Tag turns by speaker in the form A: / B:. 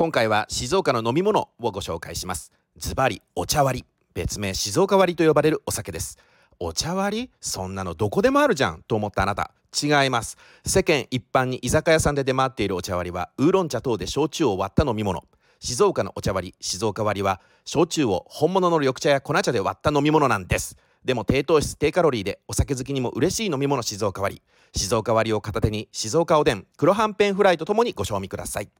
A: 今回は静岡の飲み物をご紹介します。ズバリお茶割り。別名静岡割りと呼ばれるお酒です。お茶割り？そんなのどこでもあるじゃん。と思ったあなた。違います。世間一般に居酒屋さんで出回っているお茶割りはウーロン茶等で焼酎を割った飲み物。静岡のお茶割り静岡割りは焼酎を本物の緑茶や粉茶で割った飲み物なんです。でも低糖質低カロリーでお酒好きにも嬉しい飲み物静岡割り。静岡割りを片手に静岡おでん黒はんぺんフライとともにご賞味ください。